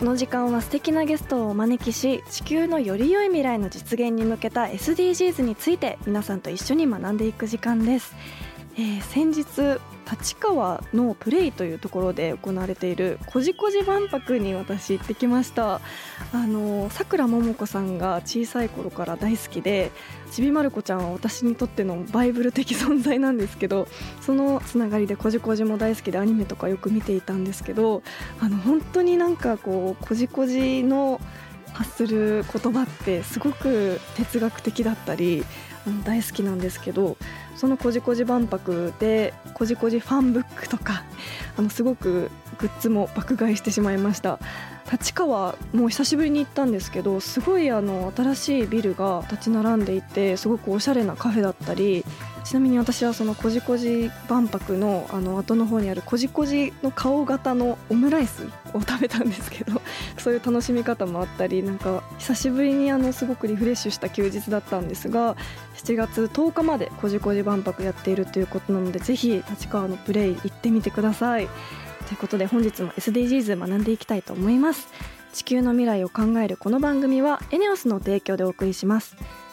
この時間は素敵なゲストをお招きし地球のより良い未来の実現に向けた SDGs について皆さんと一緒に学んでいく時間です、えー先日立川のプレイというところで行われているこじこじ万博に私行ってきました。あのさくらももこさんが小さい頃から大好きでちびまる子ちゃんは私にとってのバイブル的存在なんですけどそのつながりでこじこじも大好きでアニメとかよく見ていたんですけどあの本当になんかこうこじこじの発する言葉ってすごく哲学的だったりあの大好きなんですけどそのこじこじ万博でこじこじファンブックとか あのすごくグッズも爆買いしてしまいました。立川もう久しぶりに行ったんですけどすごいあの新しいビルが立ち並んでいてすごくおしゃれなカフェだったりちなみに私はそのこじこじ万博のあの後の方にあるこじこじの顔型のオムライスを食べたんですけど そういう楽しみ方もあったりなんか久しぶりにあのすごくリフレッシュした休日だったんですが7月10日までこじこじ万博やっているということなのでぜひ立川のプレイ行ってみてください。ということで本日も SDGs 学んでいきたいと思います地球の未来を考えるこの番組はエネオスの提供でお送りします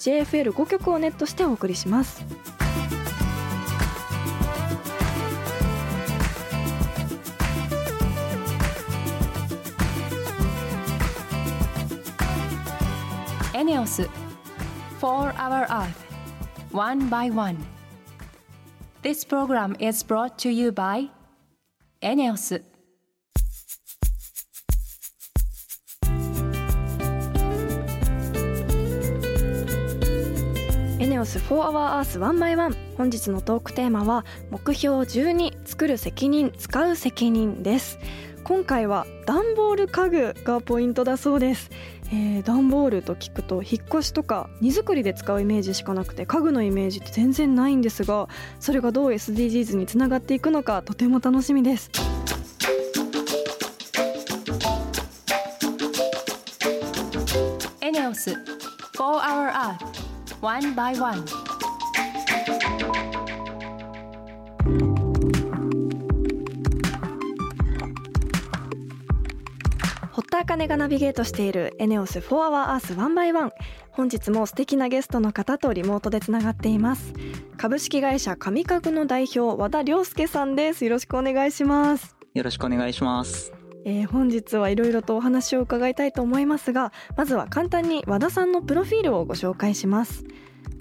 JFL5 曲をネットしてお送りしますエネオス4 Hour Earth One by One This program is brought to you by エネオスオス4 Hour Earth 1 by 1本日のトークテーマは目標12作る責任使う責任です。今回は段ボール家具がポイントだそうです。えー、段ボールと聞くと引っ越しとか荷造りで使うイメージしかなくて家具のイメージって全然ないんですがそれがどう SDGs につながっていくのかとても楽しみです。エネオス4 Hour Earth One by One. 堀田茜がナビゲートしているエネオス4 Hour Earth 1 by 1本日も素敵なゲストの方とリモートでつながっています。株式会社上家具の代表和田亮介さんです。よろしくお願いします。よろしくお願いします。えー本日はいろいろとお話を伺いたいと思いますがまずは簡単に和田さんのプロフィールをご紹介します。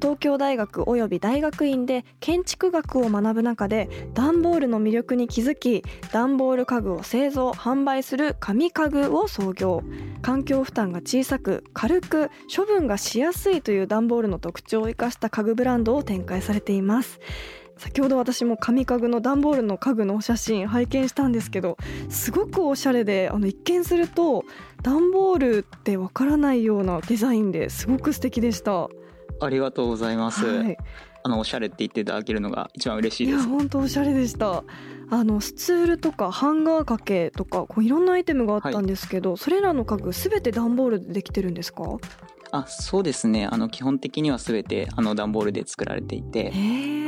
東京大学および大学院で建築学を学ぶ中で段ボールの魅力に気づき段ボール家具を製造販売する紙家具を創業。環境負担が小さく軽く処分がしやすいという段ボールの特徴を生かした家具ブランドを展開されています。先ほど私も紙家具の段ボールの家具のお写真拝見したんですけどすごくおしゃれであの一見すると段ボールってわからないようなデザインですごく素敵でした。ありがとうございます。はい、あのおしゃれって言っていただけるのが一番嬉しいいやです。本当おしゃれでした。あのスツールとかハンガー掛けとかこういろんなアイテムがあったんですけど、それらの家具すべて段ボールでできてるんですか？あ、そうですね。あの基本的にはすべてあの段ボールで作られていて。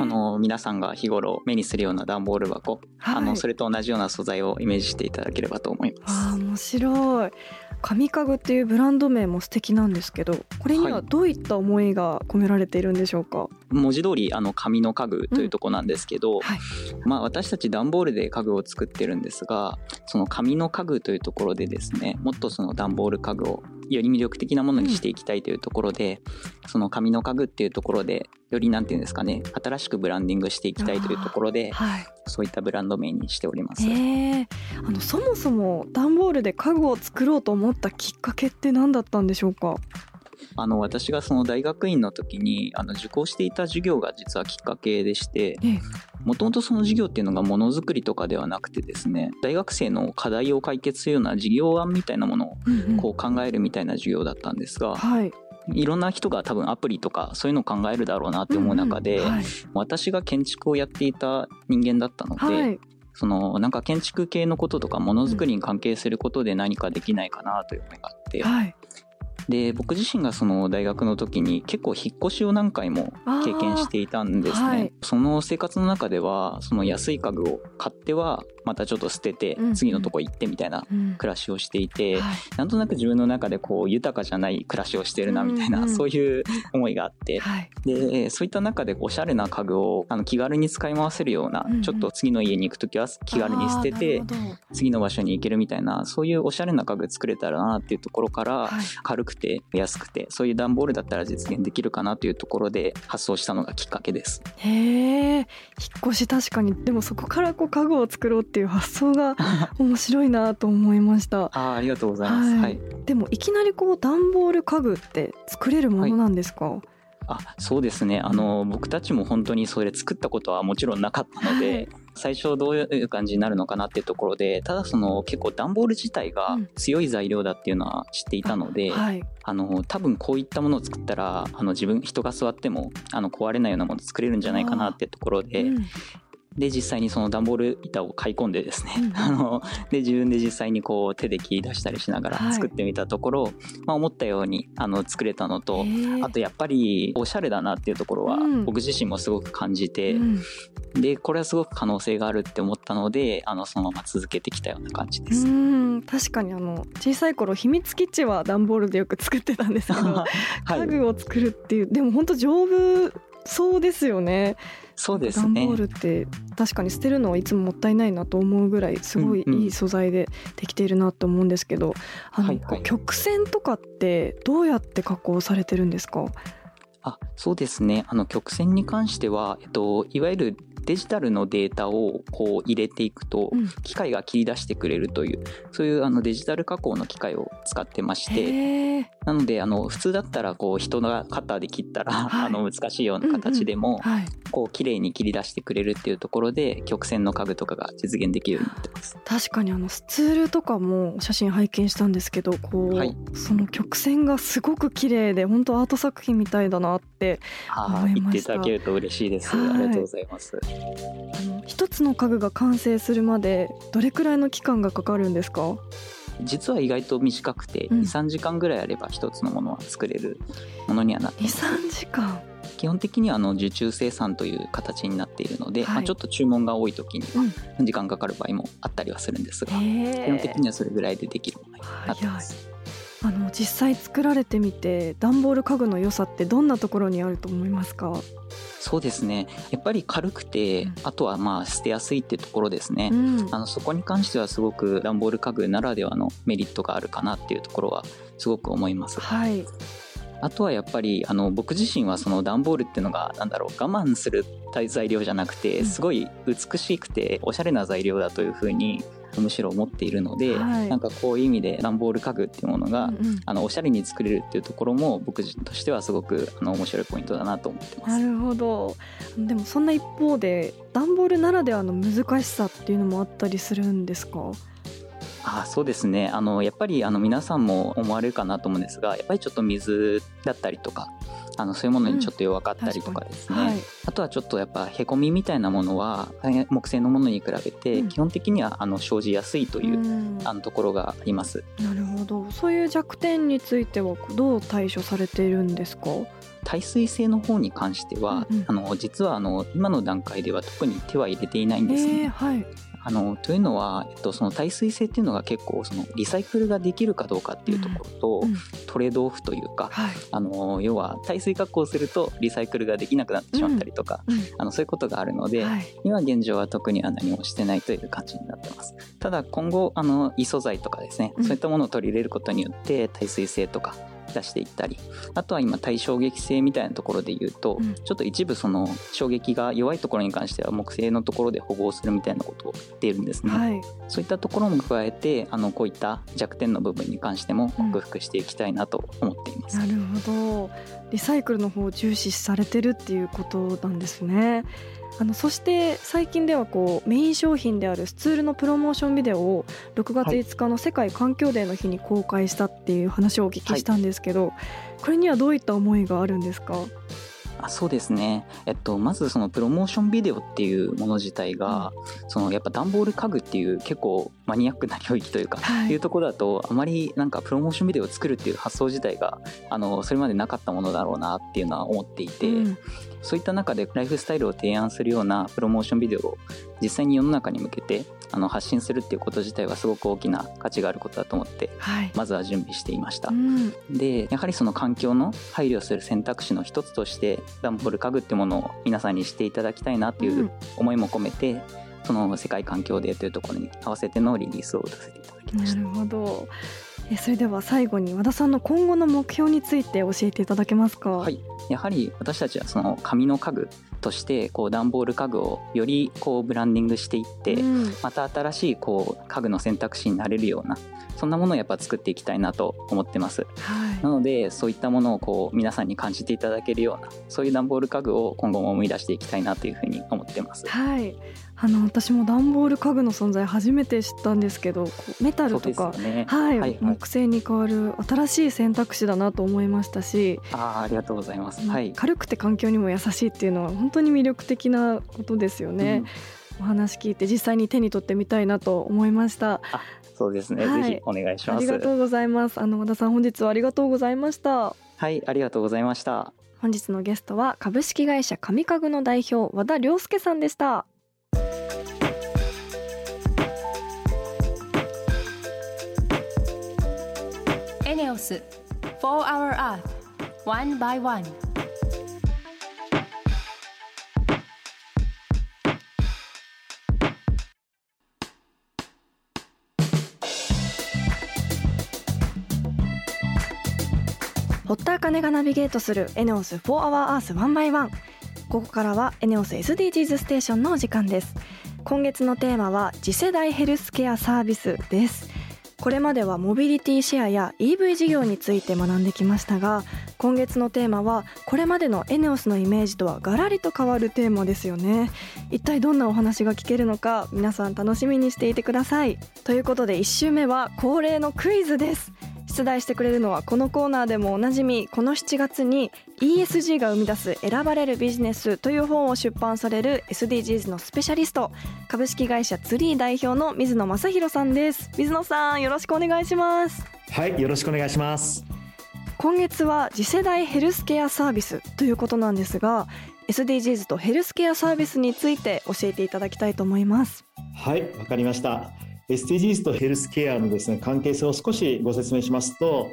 あの皆さんが日頃目にするような段ボール箱、はいあのそれと同じような素材をイメージしていただければと思います。あー面白い。紙家具っていうブランド名も素敵なんですけど、これにははいどういった思いが込められているんでしょうか？文字通りあの紙の家具というところなんですけど、はい。まあ私たち段ボールで家具を作ってるんですが、その紙の家具というところでですね、もっとその段ボール家具をより魅力的なものにしていきたいというところで、その紙の家具っていうところでよりなんていうんですかね新しくブランディングしていきたいというところではい。そういったブランド名にしております。え。ー、あのそもそも段ボールで家具を作ろうと思ったきっかけって何だったんでしょうか？あの私がその大学院の時にあの受講していた授業が実はきっかけでしてええ。もともとその授業っていうのがものづくりとかではなくてですね大学生の課題を解決するような事業案みたいなものをうんうん。こう考えるみたいな授業だったんですがはい。いろんな人が多分アプリとかそういうのを考えるだろうなって思う中で、うんうん。はい。私が建築をやっていた人間だったので、はい。そのなんか建築系のこととかものづくりに関係することで何かできないかなという思いがあって、はいで僕自身がその大学の時に結構引っ越しを何回も経験していたんですね、はい。その生活の中ではその安い家具を買ってはまたちょっと捨ててうん次のとこ行ってみたいなうん。暮らしをしていて、はい。なんとなく自分の中でこう豊かじゃない暮らしをしてるなみたいな、うんうんそういう思いがあって、はい。でそういった中でおしゃれな家具をあの気軽に使い回せるような、うんうん。ちょっと次の家に行く時は気軽に捨てて次の場所に行けるみたいなそういうおしゃれな家具作れたらなっていうところから、軽くて安くてそういう段ボールだったら実現できるかなというところで発想したのがきっかけです。へえ引っ越し確かに。でもそこからこう家具を作ろうっていう発想が 面白いなと思いました。あーありがとうございます。ははい。い、でもいきなりこう段ボール家具って作れるものなんですか、あそうですね。あの僕たちも本当にそれ作ったことはもちろんなかったので、はい最初どういう感じになるのかなっていうところでただその結構段ボール自体がうん。強い材料だっていうのは知っていたので、はい。あの多分こういったものを作ったらあの自分人が座ってもあの壊れないようなもの作れるんじゃないかなってところで、うんで実際にその段ボール板を買い込んでですね、うんあので自分で実際にこう手で切り出したりしながはい。ら作ってみたところ、まあ、思ったようにあの作れたのと、あとやっぱりおしゃれだなっていうところはうん。僕自身もすごく感じて、うん。でこれはすごく可能性があるって思ったのであのそのまま続けてきたような感じです。うん確かにあの小さい頃秘密基地は段ボールでよく作ってたんですけど、はい、家具を作るっていうでも本当丈夫そうですよねそうですね。段ボールって確かに捨てるのはいつももったいないなと思うぐらいすごいうんうん。いい素材でできているなと思うんですけど、あのはいはい。こう曲線とかってどうやって加工されてるんですか？あそうですね。あの曲線に関しては、えっと、いわゆるデジタルのデータをこう入れていくと、うん。機械が切り出してくれるというそういうあのデジタル加工の機械を使ってましてなのであの普通だったらこう人がカッターで切ったら、はい。あの難しいような形でも、はい。こう綺麗に切り出してくれるっていうところで曲線の家具とかが実現できるようになってます。確かにあのスツールとかも写真拝見したんですけどこう、はい。その曲線がすごく綺麗で本当アート作品みたいだなってあ思いました。ー言っていただけると嬉しいです。はい。ありがとうございます。一つの家具が完成するまでどれくらいの期間がかかるんですか？実は意外と短くて、うん。23時間ぐらいあれば一つのものは作れるものにはなってます。23時間。基本的にはあの受注生産という形になっているので、はい。まあ、ちょっと注文が多い時にうん。時間かかる場合もあったりはするんですが、基へ本的にはそれぐらいでできるものになってます。あの実際作られてみて段ボール家具の良さってどんなところにあると思いますか、そうですね。やっぱり軽くて、うん。あとはまあ捨てやすいってところですね、うん。あのそこに関してはすごく段ボール家具ならではのメリットがあるかなっていうところはすごく思います。はいあとはやっぱりあの僕自身はその段ボールっていうのがなんだろう我慢する材料じゃなくうん。てすごい美しくておしゃれな材料だというふうにむしろ思っているので、はい。なんかこういう意味で段ボール家具っていうものが、うんうん。あのおしゃれに作れるっていうところも僕としてはすごくあの面白いポイントだなと思ってます。なるほど。でもそんな一方で段ボールならではの難しさっていうのもあったりするんですか？あそうですね。あのやっぱりあの皆さんも思われるかなと思うんですがやっぱりちょっと水だったりとかあのそういうものにちょっと弱かったりとかですね、はい。あとはちょっとやっぱへこみみたいなものはえ木製のものに比べてうん。基本的にはあの生じやすいという、うん。あのところがあります。なるほど。そういう弱点についてはどう対処されているんですか？耐水性の方に関しては、うんうん。あの実はあの今の段階では特に手は入れていないんですね。えーはいあのというのは、えっと、その耐水性っていうのが結構そのリサイクルができるかどうかっていうところと、うん。トレードオフというか、はい。あの要は耐水加工するとリサイクルができなくなってしまったりとか、あのそういうことがあるので、はい。今現状は特には何もしてないという感じになってます。ただ今後あの異素材とかですね、うん。そういったものを取り入れることによって耐水性とか出していったりあとは今耐衝撃性みたいなところで言うと、うん。ちょっと一部その衝撃が弱いところに関しては木製のところで保護をするみたいなことを言っているんですね、はい。そういったところも加えてあのこういった弱点の部分に関してもうん克服していきたいなと思っています、なるほど。リサイクルの方を重視されてるっていうことなんですねあのそして最近ではこうメイン商品であるスツールのプロモーションビデオを6月5日の世界環境デーの日に公開したっていう話をお聞きしたんですけど、これにはどういった思いがあるんですか？あそうですね、えっと、まずそのプロモーションビデオっていうもの自体が、そのやっぱ段ボール家具っていう結構マニアックな領域というか、はい。いうところだとあまりなんかプロモーションビデオを作るっていう発想自体があのそれまでなかったものだろうなっていうのは思っていて、うん。そういった中でライフスタイルを提案するようなプロモーションビデオを実際に世の中に向けてあの発信するっていうこと自体はすごく大きな価値があることだと思ってはい、まずは準備していました。う。ん。でやはりその環境の配慮する選択肢の一つとして段ボール家具ってものを皆さんにしていただきたいなっていう思いも込めて、その世界環境デーというところに合わせてのリリースを出させていただきました。なるほど。えそれでは最後に和田さんの今後の目標について教えていただけますか？はい、やはり私たちはその紙の家具としてこう段ボール家具をよりこうブランディングしていって、うん。また新しいこう家具の選択肢になれるようなそんなものをやっぱ作っていきたいなと思ってます。はいなのでそういったものをこう皆さんに感じていただけるようなそういう段ボール家具を今後も生み出していきたいなというふうに思ってます。はい、あの私も段ボール家具の存在初めて知ったんですけどメタルとか、ね。はいはいはい木製に変わる新しい選択肢だなと思いましたし、あーありがとうございます。はい。軽くて環境にも優しいっていうのは本当に魅力的なことですよね、お話聞いて実際に手に取ってみたいなと思いましたうんそうですね。はいぜひお願いしますありが。とうございますあの和田さん本日はありがとうございましたはい、ありがとうございました。本日のゲストは株式会社上家具の代表和田良介さんでしたエネオス4 Hour Earth One by One 堀田茜がナビゲートするエネオス4 Hour Earth One by One ここからはエネオス SDGs ステーションのお時間です。今月のテーマは次世代ヘルスケアサービスです。これまではモビリティシェアや EV 事業について学んできましたが今月のテーマはこれまでのエネオスのイメージとはガラリと変わるテーマですよね。一体どんなお話が聞けるのか皆さん楽しみにしていてください。ということで1週目は恒例のクイズです。出題してくれるのはこのコーナーでもおなじみこの7月に ESG が生み出す選ばれるビジネスという本を出版される SDGs のスペシャリスト株式会社ツリー代表の水野正弘さんです水野さんよろしくお願いしますはい、よろしくお願いします。今月は次世代ヘルスケアサービスということなんですが SDGs とヘルスケアサービスについて教えていただきたいと思いますはい、わかりました。SDGs とヘルスケアのですね関係性を少しご説明しますと、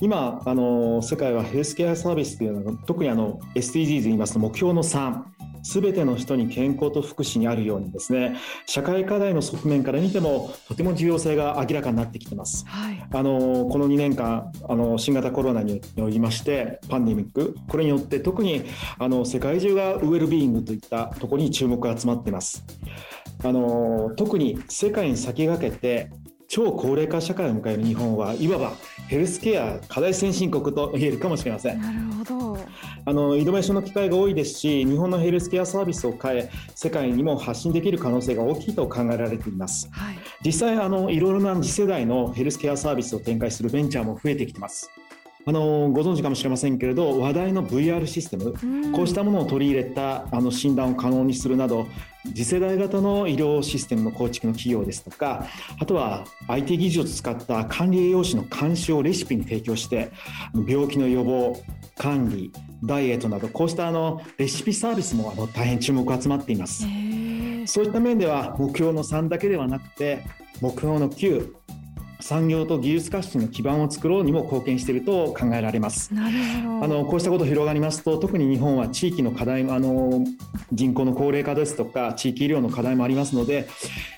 今あの世界はヘルスケアサービスというのが特にあの SDGs で言いますと目標の3。すべての人に健康と福祉にあるようにですね社会課題の側面から見てもとても重要性が明らかになってきてます。はいあのこの2年間あの新型コロナによりましてパンデミックこれによって特にあの世界中がウェルビーイングといったところに注目が集まっていますあの特に世界に先駆けて超高齢化社会を迎える日本はいわばヘルスケア課題先進国と言えるかもしれません。なるほど。あのイノベーションの機会が多いですし日本のヘルスケアサービスを変え世界にも発信できる可能性が大きいと考えられています。はい。実際あのいろいろな次世代のヘルスケアサービスを展開するベンチャーも増えてきてますあのご存知かもしれませんけれど話題の VR システムうんこうしたものを取り入れたあの診断を可能にするなど次世代型の医療システムの構築の企業ですとかあとは IT 技術を使った管理栄養士の監視をレシピに提供して病気の予防管理ダイエットなどこうしたあのレシピサービスもあの大変注目が集まっています。そういった面では目標の3だけではなくて目標の9産業と技術革新の基盤を作ろうにも貢献していると考えられます。なるほどあのこうしたこと広がりますと特に日本は地域の課題あの人口の高齢化ですとか地域医療の課題もありますので、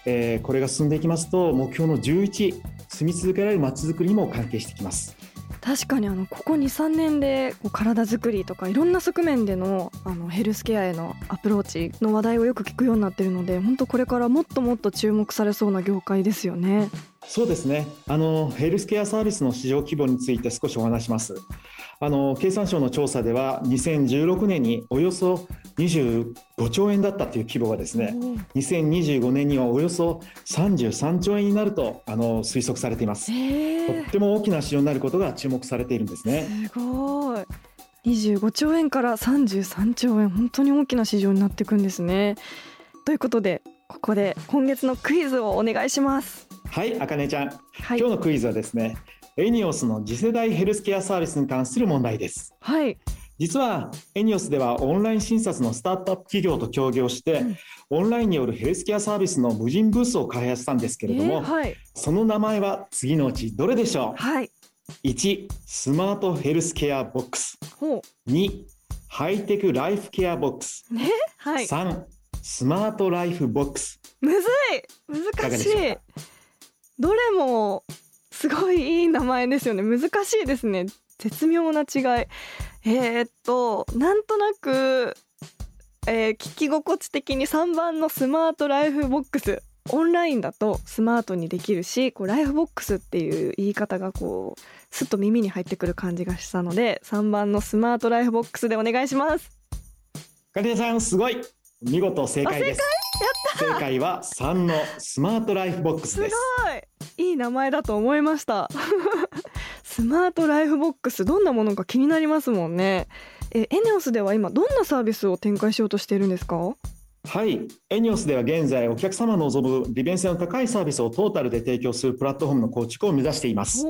えー、これが進んでいきますと目標の11住み続けられるまちづくりにも関係してきます。確かにあのここ23年でこう体づくりとかいろんな側面でのあのヘルスケアへのアプローチの話題をよく聞くようになってるので本当これからもっともっと注目されそうな業界ですよね。そうですねあのヘルスケアサービスの市場規模について少しお話しますあの経産省の調査では2016年におよそ25兆円だったという規模がですね2025年にはおよそ33兆円になるとあの推測されています。とっても大きな市場になることが注目されているんですね。すごい。25兆円から33兆円本当に大きな市場になっていくんですね。ということでここで今月のクイズをお願いします。はいあかねちゃん、はい、今日のクイズはですねエネオスの次世代ヘルスケアサービスに関する問題です。はい。実はエネオスではオンライン診察のスタートアップ企業と協業して、うん、オンラインによるヘルスケアサービスの無人ブースを開発したんですけれども、えーはい、その名前は次のうちどれでしょう、はい、1スマートヘルスケアボックス。2ハイテクライフケアボックス、ね？はい、3スマートライフボックス。むずい。難しい。どれもすごいいい名前ですよね。難しいですね。絶妙な違い。えー、っとなんとなく、えー、聞き心地的に3番のスマートライフボックス。オンラインだとスマートにできるしこうライフボックスっていう言い方がこうすっと耳に入ってくる感じがしたので3番のスマートライフボックスでお願いします。カリさんすごい。見事正解です。正解？は3のスマートライフボックスです。すごいいい名前だと思いました。スマートライフボックスどんなものか気になりますもんね。えエネオスでは今どんなサービスを展開しようとしているんですか？はい。エネオスでは現在お客様の望む利便性の高いサービスをトータルで提供するプラットフォームの構築を目指しています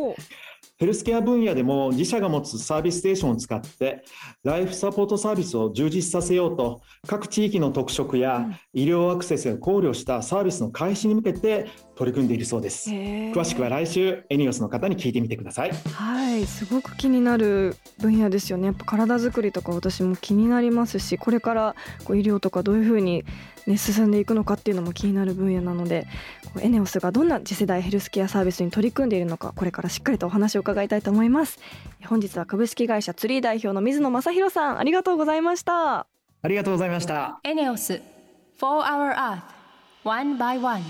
ヘルスケア分野でも自社が持つサービスステーションを使ってライフサポートサービスを充実させようと各地域の特色や医療アクセスを考慮したサービスの開始に向けて取り組んでいるそうです。詳しくは来週エニオスの方に聞いてみてください。はいすごく気になる分野ですよね。やっぱ体づくりとか私も気になりますしこれからこう医療とかどういうふうにね、進んでいくのかっていうのも気になる分野なのでエネオスがどんな次世代ヘルスケアサービスに取り組んでいるのかこれからしっかりとお話を伺いたいと思います。本日は株式会社ツリー代表の水野正弘さんありがとうございました。ありがとうございました。エネオス4 Hour Earth One by One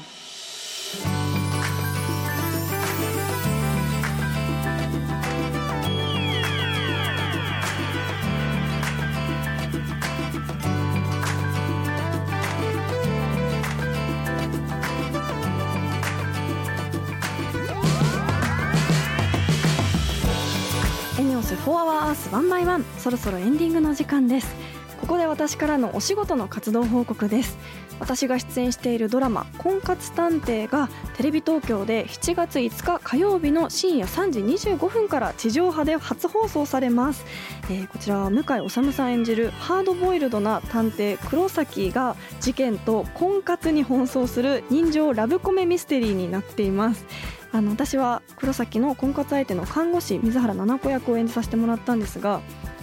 ス4 Hour Earth 1 by 1そろそろエンディングの時間です。ここで私からのお仕事の活動報告です。私が出演しているドラマ「婚活探偵」がテレビ東京で7月5日火曜日の深夜3時25分から地上波で初放送されます、えー、こちらは向井理さん演じるハードボイルドな探偵黒崎が事件と婚活に奔走する人情ラブコメミステリーになっています。あの私は黒崎の婚活相手の看護師水原七子役を演じさせてもらったんですが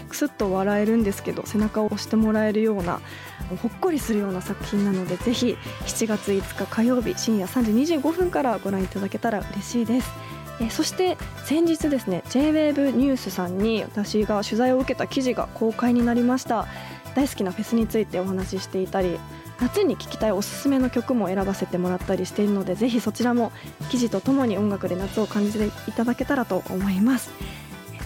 くすっと笑えるんですけど背中を押してもらえるようなほっこりするような作品なのでぜひ7月5日火曜日深夜3時25分からご覧いただけたら嬉しいです。えそして先日ですね JWAVE ニュースさんに私が取材を受けた記事が公開になりました。大好きなフェスについてお話ししていたり夏に聴きたいおすすめの曲も選ばせてもらったりしているのでぜひそちらも記事とともに音楽で夏を感じていただけたらと思います。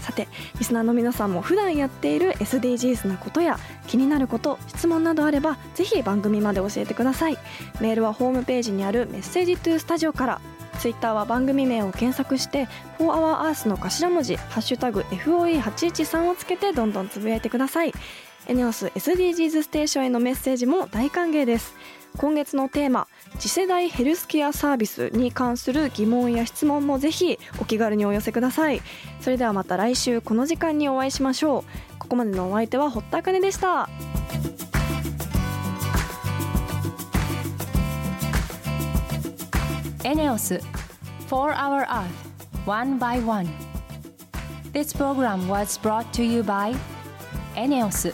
さてリスナーの皆さんも普段やっている SDGs なことや気になること質問などあればぜひ番組まで教えてください。メールはホームページにあるメッセージトゥースタジオからツイッターは番組名を検索して「4HourEarth」の頭文字「ハッシュタグ #FOE813」をつけてどんどんつぶやいてください。エネオス SDGs ステーションへのメッセージも大歓迎です。今月のテーマ次世代ヘルスケアサービスに関する疑問や質問もぜひお気軽にお寄せください。それではまた来週この時間にお会いしましょう。ここまでのお相手は堀田茜でした。ENEOS For Our Earth One by One This program was brought to you by ENEOS